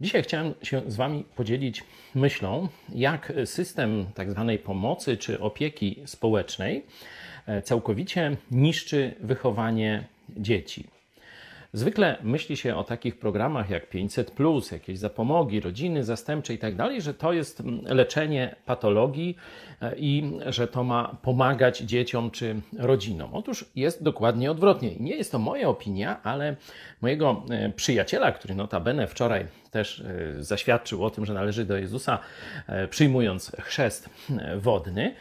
Dzisiaj chciałem się z Wami podzielić myślą, jak system tak zwanej pomocy czy opieki społecznej e, całkowicie niszczy wychowanie dzieci. Zwykle myśli się o takich programach jak 500, jakieś zapomogi, rodziny zastępcze i tak dalej, że to jest leczenie patologii e, i że to ma pomagać dzieciom czy rodzinom. Otóż jest dokładnie odwrotnie. Nie jest to moja opinia, ale mojego e, przyjaciela, który notabene wczoraj też e, zaświadczył o tym, że należy do Jezusa, przyjmując chrzest wodny.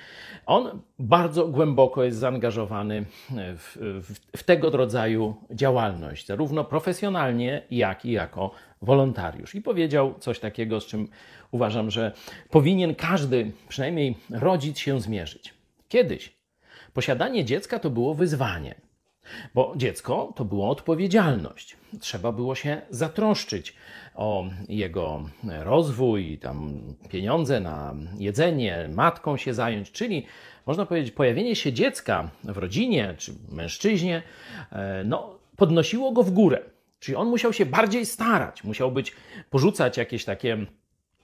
On bardzo głęboko jest zaangażowany w, w, w, tego rodzaju działalność, zarówno profesjonalnie, jak i jako wolontariusz. I powiedział coś takiego, z czym uważam, że powinien każdy, przynajmniej rodzic, się zmierzyć. Kiedyś posiadanie dziecka to było wyzwanie. Bo dziecko to była odpowiedzialność. Trzeba było się zatroszczyć o jego rozwój, tam pieniądze na jedzenie, matką się zająć, czyli można powiedzieć, pojawienie się dziecka w rodzinie czy mężczyźnie, e, no, podnosiło go w górę. Czyli on musiał się bardziej starać, musiał być, porzucać jakieś takie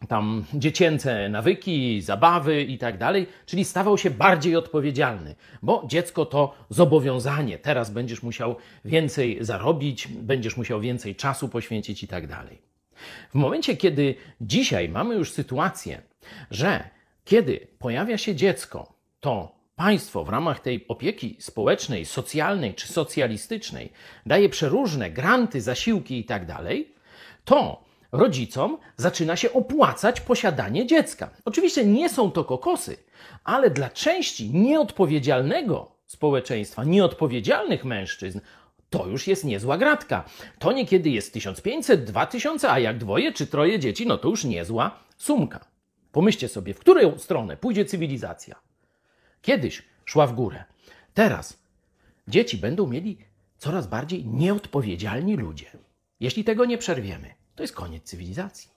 tam dziecięce nawyki, zabawy i tak dalej, czyli stawał się bardziej odpowiedzialny, bo dziecko to zobowiązanie. Teraz będziesz musiał więcej zarobić, będziesz musiał więcej czasu poświęcić i tak dalej. W momencie, kiedy dzisiaj mamy już sytuację, że kiedy pojawia się dziecko, to państwo w ramach tej opieki społecznej, socjalnej czy socjalistycznej daje przeróżne granty, zasiłki i tak dalej, to rodzicom zaczyna się opłacać posiadanie dziecka. Oczywiście nie są to kokosy, ale dla części nieodpowiedzialnego społeczeństwa, nieodpowiedzialnych mężczyzn, to już jest niezła gratka. To niekiedy jest 1500, 2000, a jak dwoje czy troje dzieci, no to już niezła sumka. Pomyślcie sobie, w którą stronę pójdzie cywilizacja. Kiedyś szła w górę. Teraz dzieci będą mieli coraz bardziej nieodpowiedzialni ludzie. Jeśli tego nie przerwiemy, to jest koniec cywilizacji.